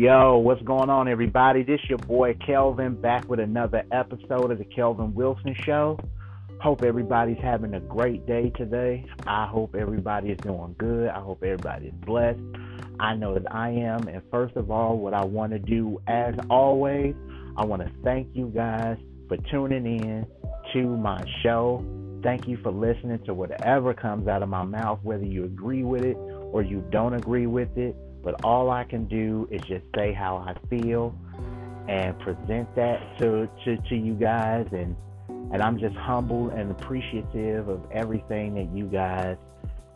Yo, what's going on, everybody? This your boy Kelvin back with another episode of the Kelvin Wilson Show. Hope everybody's having a great day today. I hope everybody is doing good. I hope everybody is blessed. I know that I am. And first of all, what I want to do, as always, I want to thank you guys for tuning in to my show. Thank you for listening to whatever comes out of my mouth, whether you agree with it or you don't agree with it. But all I can do is just say how I feel and present that to, to, to you guys. And, and I'm just humble and appreciative of everything that you guys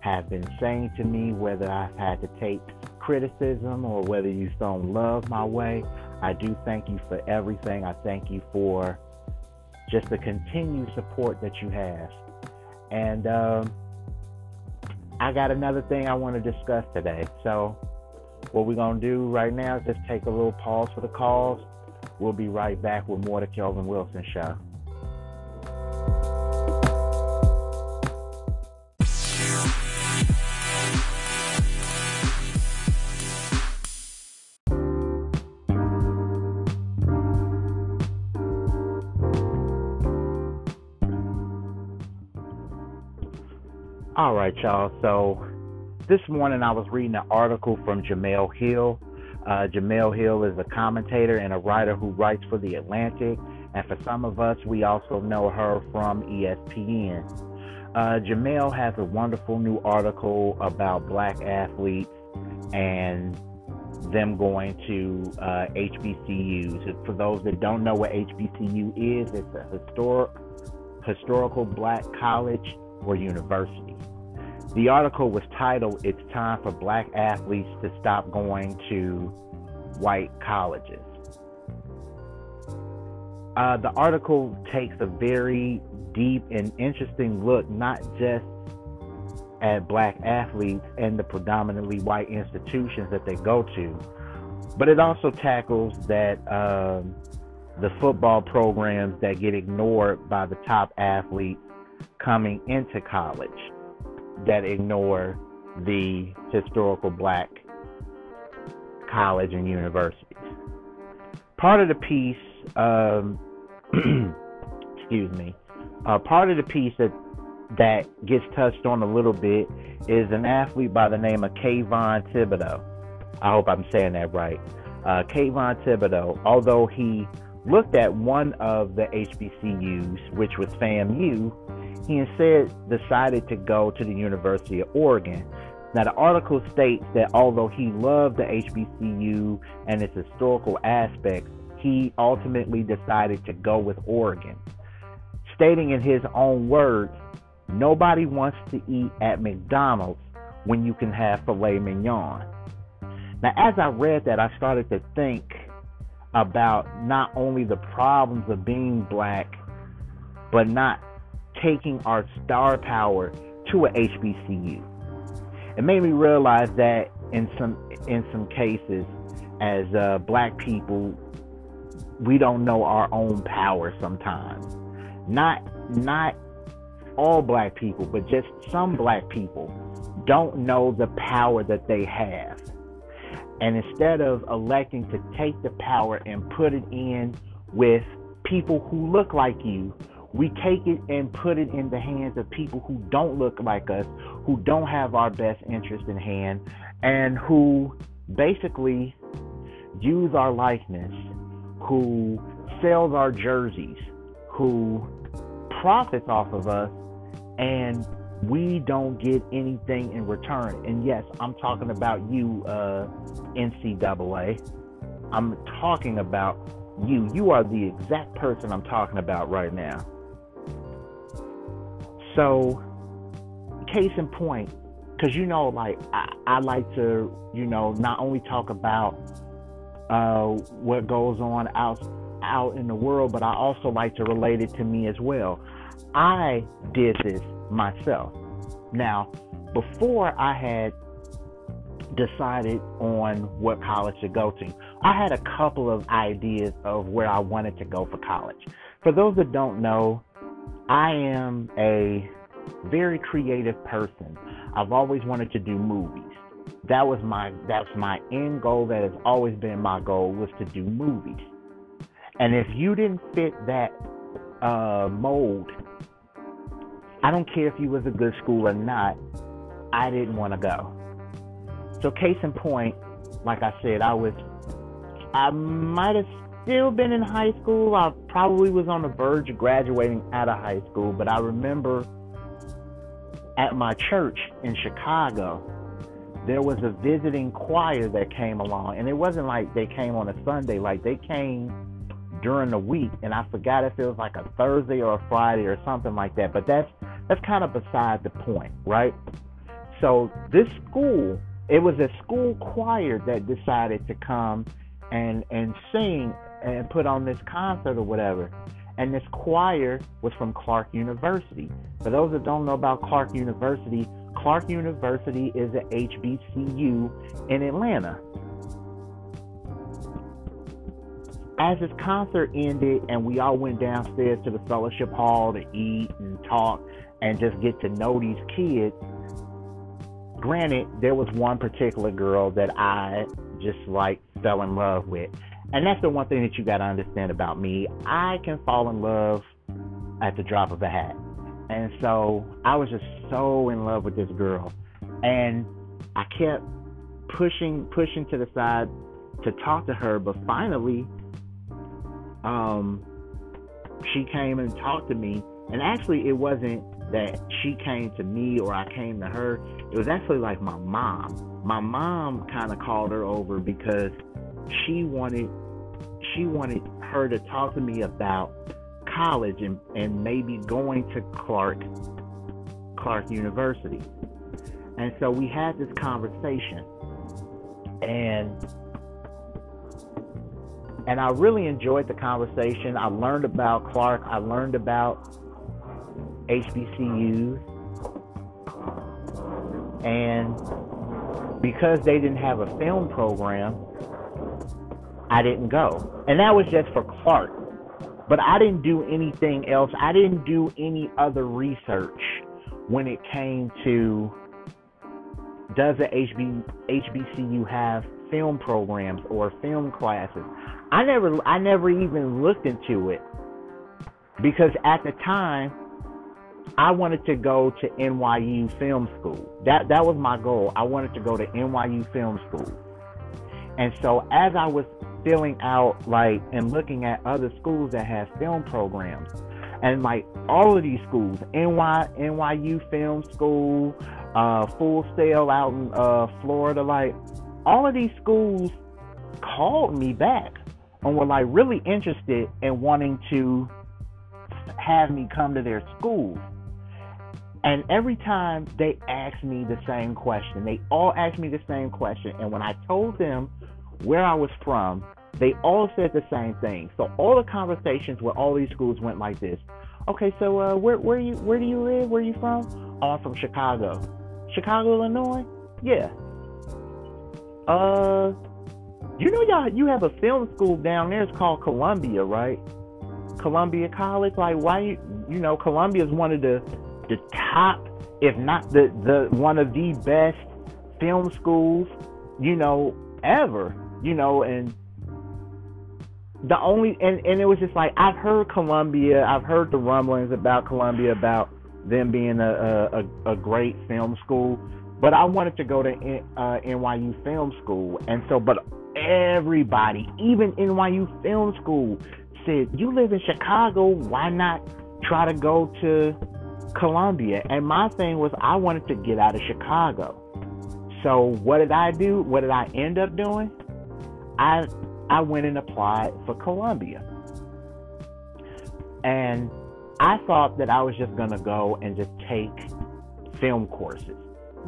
have been saying to me, whether I've had to take criticism or whether you've thrown love my way. I do thank you for everything. I thank you for just the continued support that you have. And um, I got another thing I want to discuss today. So, what we're going to do right now is just take a little pause for the calls. We'll be right back with more of the Kelvin Wilson Show. All right, y'all. So this morning I was reading an article from Jemele Hill. Uh, Jemele Hill is a commentator and a writer who writes for The Atlantic. And for some of us, we also know her from ESPN. Uh, Jemele has a wonderful new article about black athletes and them going to uh, HBCUs. For those that don't know what HBCU is, it's a historic, historical black college or university. The article was titled, It's Time for Black Athletes to Stop Going to White Colleges. Uh, the article takes a very deep and interesting look, not just at black athletes and the predominantly white institutions that they go to, but it also tackles that um, the football programs that get ignored by the top athletes coming into college that ignore the historical black college and universities. Part of the piece, um, excuse me, uh, part of the piece that that gets touched on a little bit is an athlete by the name of Kayvon Thibodeaux. I hope I'm saying that right. Uh, Kayvon Thibodeaux, although he looked at one of the HBCUs, which was FAMU, he instead decided to go to the University of Oregon. Now, the article states that although he loved the HBCU and its historical aspects, he ultimately decided to go with Oregon. Stating in his own words, nobody wants to eat at McDonald's when you can have filet mignon. Now, as I read that, I started to think about not only the problems of being black, but not taking our star power to a HBCU. It made me realize that in some in some cases, as uh, black people, we don't know our own power sometimes. Not not all black people, but just some black people don't know the power that they have. And instead of electing to take the power and put it in with people who look like you, we take it and put it in the hands of people who don't look like us, who don't have our best interest in hand, and who basically use our likeness, who sells our jerseys, who profits off of us, and we don't get anything in return. And yes, I'm talking about you, uh, NCAA. I'm talking about you. You are the exact person I'm talking about right now. So, case in point, because you know, like I, I, like to, you know, not only talk about uh, what goes on out out in the world, but I also like to relate it to me as well. I did this myself. Now, before I had decided on what college to go to, I had a couple of ideas of where I wanted to go for college. For those that don't know, I am a very creative person. I've always wanted to do movies. that was my that's my end goal that has always been my goal was to do movies. And if you didn't fit that uh, mold, I don't care if you was a good school or not, I didn't want to go. So case in point, like I said, I was I might have still been in high school. I probably was on the verge of graduating out of high school, but I remember at my church in Chicago, there was a visiting choir that came along, and it wasn't like they came on a Sunday, like they came during the week, and I forgot if it was like a Thursday or a Friday or something like that. But that's that's kind of beside the point, right? So this school, it was a school choir that decided to come and and sing and put on this concert or whatever. And this choir was from Clark University. For those that don't know about Clark University, Clark University is a HBCU in Atlanta. As this concert ended and we all went downstairs to the fellowship hall to eat and talk and just get to know these kids, granted, there was one particular girl that I just like fell in love with. And that's the one thing that you got to understand about me. I can fall in love at the drop of a hat. And so I was just so in love with this girl. And I kept pushing, pushing to the side to talk to her. But finally, um, she came and talked to me. And actually, it wasn't that she came to me or I came to her. It was actually like my mom. My mom kind of called her over because she wanted she wanted her to talk to me about college and, and maybe going to Clark Clark University. And so we had this conversation and and I really enjoyed the conversation. I learned about Clark. I learned about HBCUs. And because they didn't have a film program, I didn't go. And that was just for Clark. But I didn't do anything else. I didn't do any other research when it came to does the HB, HBCU have film programs or film classes? I never I never even looked into it because at the time I wanted to go to NYU Film School. That that was my goal. I wanted to go to NYU Film School. And so as I was filling out like and looking at other schools that have film programs. And like all of these schools, NY, NYU Film School, uh, Full Sail out in uh, Florida, like all of these schools called me back and were like really interested in wanting to have me come to their school. And every time they asked me the same question, they all asked me the same question. And when I told them where I was from, they all said the same thing. So all the conversations with all these schools went like this. Okay, so uh, where where you where do you live? Where are you from? Oh, I'm from Chicago. Chicago, Illinois? Yeah. Uh, you know y'all you have a film school down there. It's called Columbia, right? Columbia College. Like why you you know Columbia is one of the the top, if not the the one of the best film schools, you know, ever. You know, and the only and, and it was just like I've heard Columbia, I've heard the rumblings about Columbia about them being a a, a great film school, but I wanted to go to uh, NYU Film School, and so but everybody, even NYU Film School, said you live in Chicago, why not try to go to Columbia? And my thing was I wanted to get out of Chicago. So what did I do? What did I end up doing? I I went and applied for Columbia. And I thought that I was just to go and just take film courses.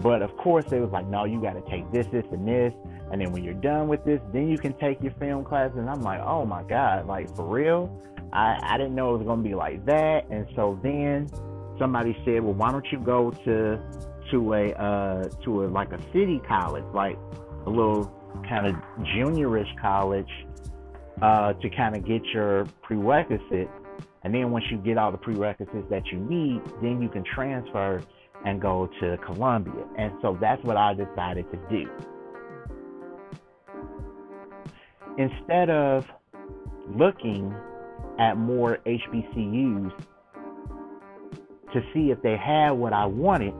But of course, they was like, no, you got to take this, this, and this. And then when you're done with this, then you can take your film class. And I'm like, oh my God, like for real? I, I didn't know it was to be like that. And so then somebody said, well, why don't you go to to a uh, to a like a city college, like a little kind of juniorish college uh, to kind of get your prerequisite. And then once you get all the prerequisites that you need, then you can transfer and go to Columbia. And so that's what I decided to do. Instead of looking at more HBCUs to see if they had what I wanted,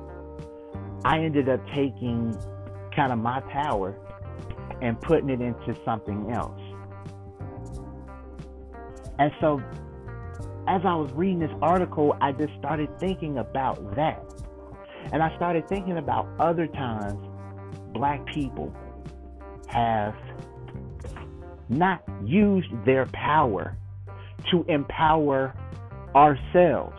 I ended up taking kind of my power and putting it into something else. And so, as I was reading this article, I just started thinking about that. And I started thinking about other times black people have not used their power to empower ourselves.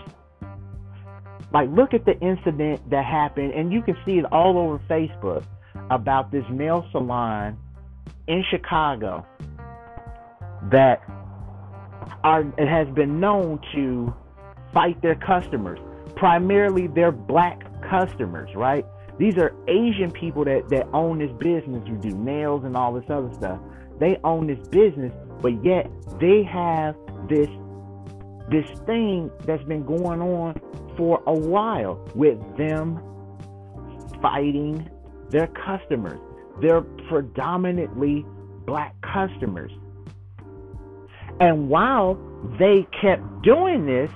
Like, look at the incident that happened, and you can see it all over Facebook about this nail salon in Chicago that are it has been known to fight their customers, primarily their black customers, right? These are Asian people that, that own this business who do nails and all this other stuff. They own this business, but yet they have this this thing that's been going on for a while with them fighting their customers. They're predominantly black customers. And while they kept doing this,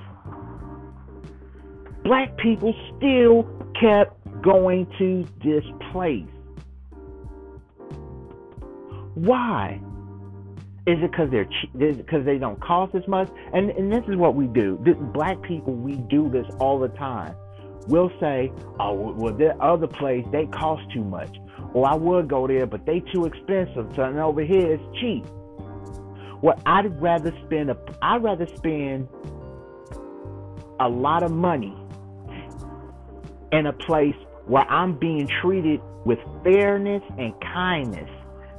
black people still kept going to this place. Why? Is it because they're because they don't cost as much? And and this is what we do. This, black people, we do this all the time. We'll say, "Oh, well, the other place they cost too much," or "I would go there, but they too expensive." So over here it's cheap. Well, I'd rather spend a I'd rather spend a lot of money in a place where I'm being treated with fairness and kindness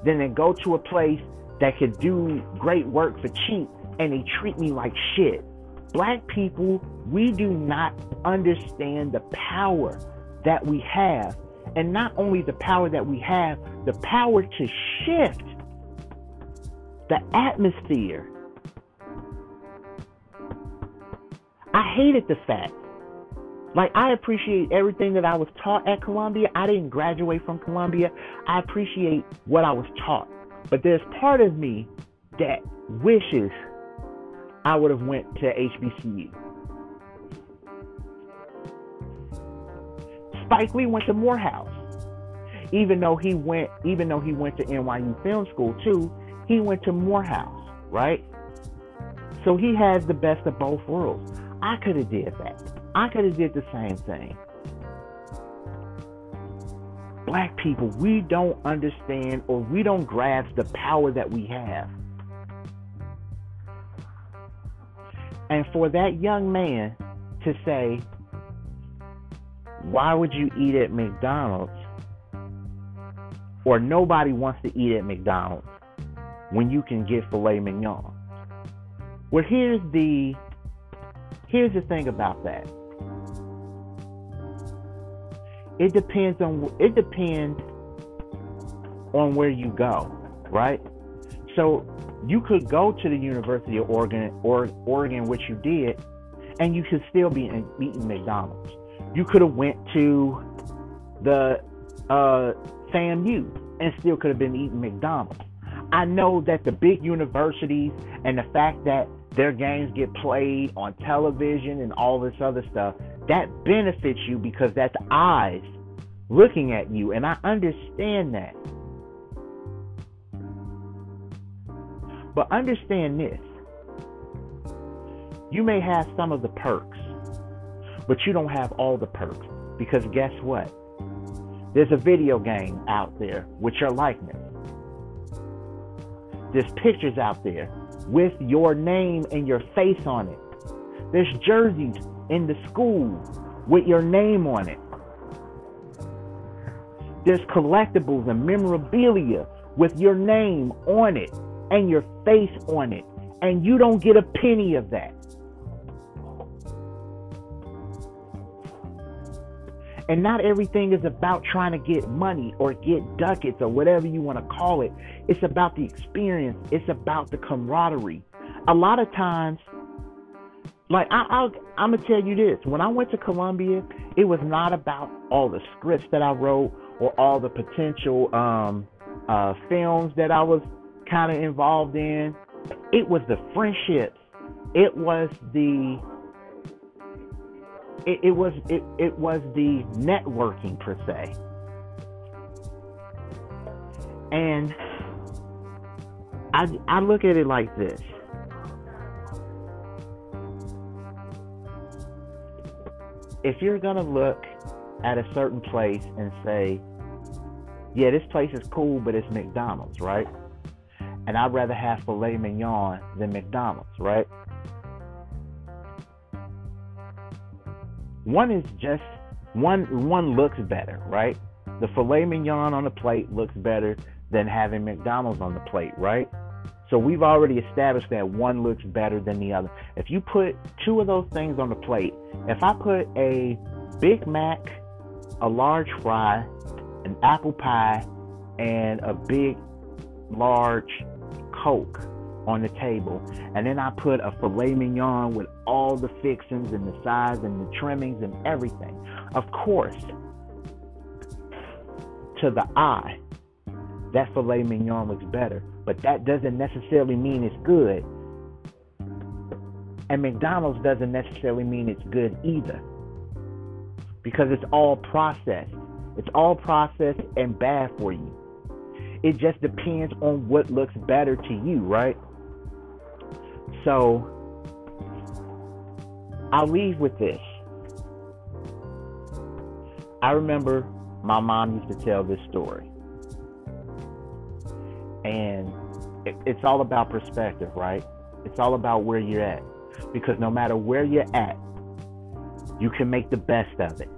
than to go to a place that could do great work for cheap and they treat me like shit. Black people, we do not understand the power that we have. And not only the power that we have, the power to shift the atmosphere. I hated the fact. Like, I appreciate everything that I was taught at Columbia. I didn't graduate from Columbia. I appreciate what I was taught. But there's part of me that wishes I would have went to HBCU. Spike Lee went to Morehouse. Even though he went even though he went to NYU Film School too, he went to Morehouse, right? So he has the best of both worlds. I could have did that. I could have did the same thing black people, we don't understand or we don't grasp the power that we have. And for that young man to say, why would you eat at McDonald's? Or nobody wants to eat at McDonald's when you can get filet mignon. Well, here's the here's the thing about that. It depends on it depends on where you go, right? So you could go to the University of Oregon, or Oregon, which you did, and you could still be in, eating McDonald's. You could have went to the uh, FAMU and still could have been eating McDonald's. I know that the big universities and the fact that their games get played on television and all this other stuff, that benefits you because that's eyes looking at you. And I understand that. But understand this you may have some of the perks, but you don't have all the perks. Because guess what? There's a video game out there with your likeness. There's pictures out there with your name and your face on it. There's jerseys in the school with your name on it. There's collectibles and memorabilia with your name on it and your face on it, and you don't get a penny of that. And not everything is about trying to get money or get ducats or whatever you want to call it. It's about the experience, it's about the camaraderie. A lot of times, Like I, I'll, I'm gonna tell you this: when I went to Columbia, it was not about all the scripts that I wrote or all the potential um, uh, films that I was kind of involved in. It was the friendships. It was the. It, it was it, it was the networking per se. And I I look at it like this. If you're gonna look at a certain place and say, yeah, this place is cool, but it's McDonald's, right? And I'd rather have filet mignon than McDonald's, right? One is just one one looks better, right? The filet mignon on the plate looks better than having McDonald's on the plate, right? So we've already established that one looks better than the other. If you put two of those things on the plate, if I put a Big Mac, a large fry, an apple pie, and a big, large Coke on the table, and then I put a filet mignon with all the fixings and the size and the trimmings and everything. Of course, to the eye, that filet mignon looks better, but that doesn't necessarily mean it's good. And McDonald's doesn't necessarily mean it's good either. Because it's all processed. It's all processed and bad for you. It just depends on what looks better to you, right? So I'll leave with this. I remember my mom used to tell this story. And it, it's all about perspective, right? It's all about where you're at. Because no matter where you're at, you can make the best of it.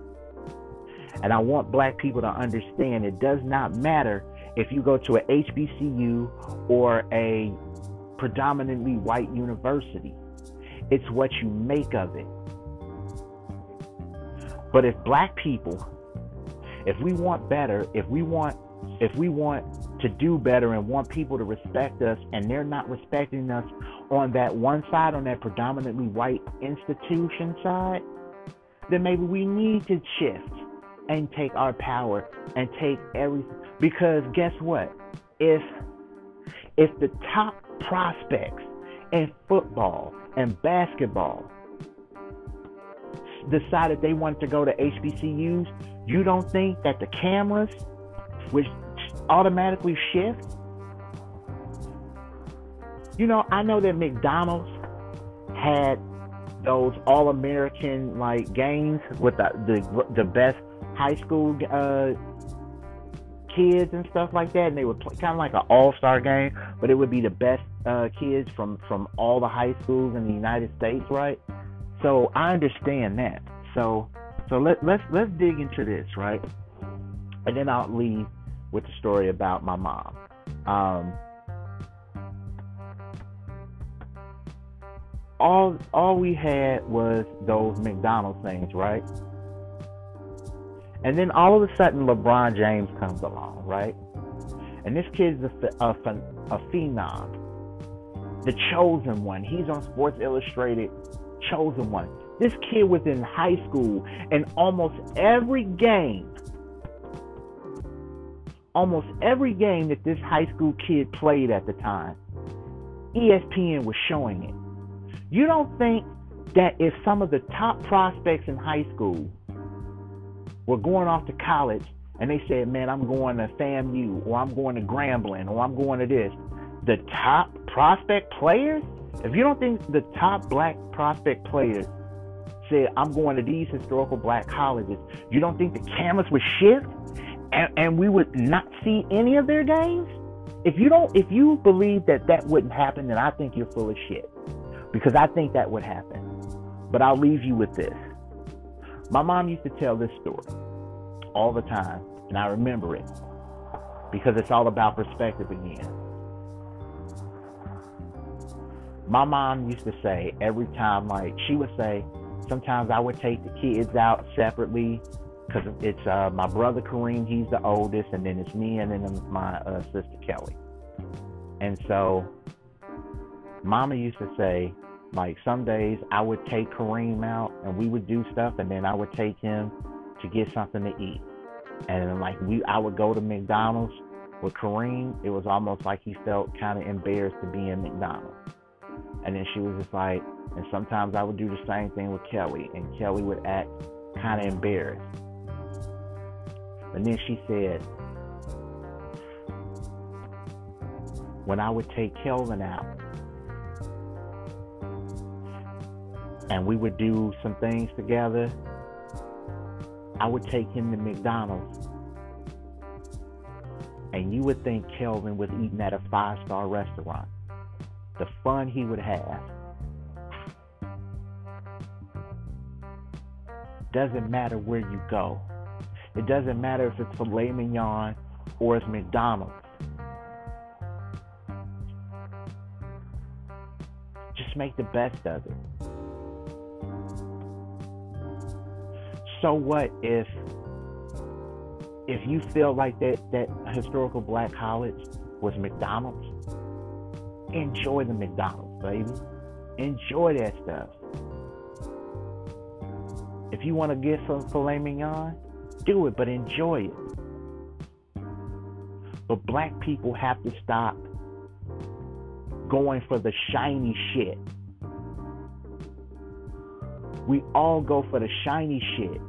And I want black people to understand it does not matter if you go to a HBCU or a predominantly white university. It's what you make of it. But if black people, if we want better, if we want if we want to do better and want people to respect us and they're not respecting us on that one side, on that predominantly white institution side, then maybe we need to shift and take our power and take everything. Because guess what? If if the top prospects in football and basketball decided they wanted to go to HBCUs, you don't think that the cameras, which automatically shift? You know, I know that McDonald's had those all American like games with the the, the best high school uh, kids and stuff like that, and they would play kind of like an all star game, but it would be the best uh, kids from from all the high schools in the United States, right? So I understand that. So so let let's let's dig into this, right? And then I'll leave with the story about my mom. Um, all all we had was those McDonald's things, right? And then all of a sudden, LeBron James comes along, right? And this kid's a, a, a phenom, the chosen one. He's on Sports Illustrated, chosen one. This kid was in high school, and almost every game almost every game that this high school kid played at the time, ESPN was showing it. You don't think that if some of the top prospects in high school were going off to college and they said, man, I'm going to FAMU or I'm going to Grambling or I'm going to this, the top prospect players, if you don't think the top black prospect players said, I'm going to these historical black colleges, you don't think the cameras would shift and, and we would not see any of their games, if you don't, if you believe that that wouldn't happen, then I think you're full of shit. Because I think that would happen. But I'll leave you with this. My mom used to tell this story all the time, and I remember it because it's all about perspective again. My mom used to say every time, like, she would say, sometimes I would take the kids out separately because it's uh, my brother Kareem, he's the oldest, and then it's me, and then my uh, sister Kelly. And so, Mama used to say, Like some days I would take Kareem out and we would do stuff, and then I would take him to get something to eat. And like we, I would go to McDonald's with Kareem. It was almost like he felt kind of embarrassed to be in McDonald's. And then she was just like, and sometimes I would do the same thing with Kelly, and Kelly would act kind of embarrassed. And then she said, when I would take Kelvin out, and we would do some things together, I would take him to McDonald's. And you would think Kelvin was eating at a five star restaurant. The fun he would have. Doesn't matter where you go. It doesn't matter if it's filet mignon or it's McDonald's. Just make the best of it. so what if if you feel like that that historical black college was McDonald's? Enjoy the McDonald's, baby. Enjoy that stuff. If you want to get some filet mignon, do it, but enjoy it. But black people have to stop going for the shiny shit. We all go for the shiny shit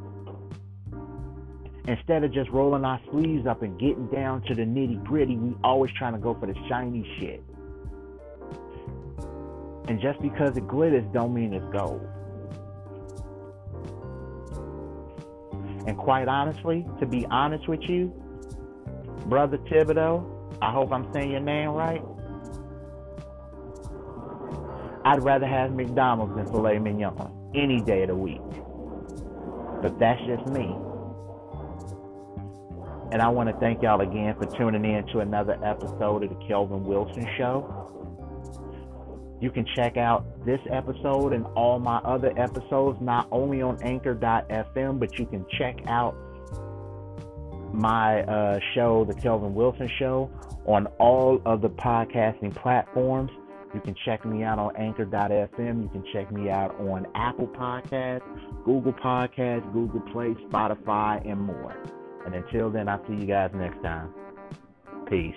instead of just rolling our sleeves up and getting down to the nitty gritty, we always trying to go for the shiny shit. And just because it glitters don't mean it's gold. And quite honestly, to be honest with you, Brother Thibodeaux, I hope I'm saying your name right. I'd rather have McDonald's than filet mignon any day of the week. But that's just me. And I want to thank y'all again for tuning in to another episode of the Kelvin Wilson Show. You can check out this episode and all my other episodes not only on anchor.fm, but you can check out my uh, show, The Kelvin Wilson Show, on all of the podcasting platforms. You can check me out on anchor.fm. You can check me out on Apple Podcasts, Google Podcasts, Google Play, Spotify, and more. And until then, I'll see you guys next time. Peace.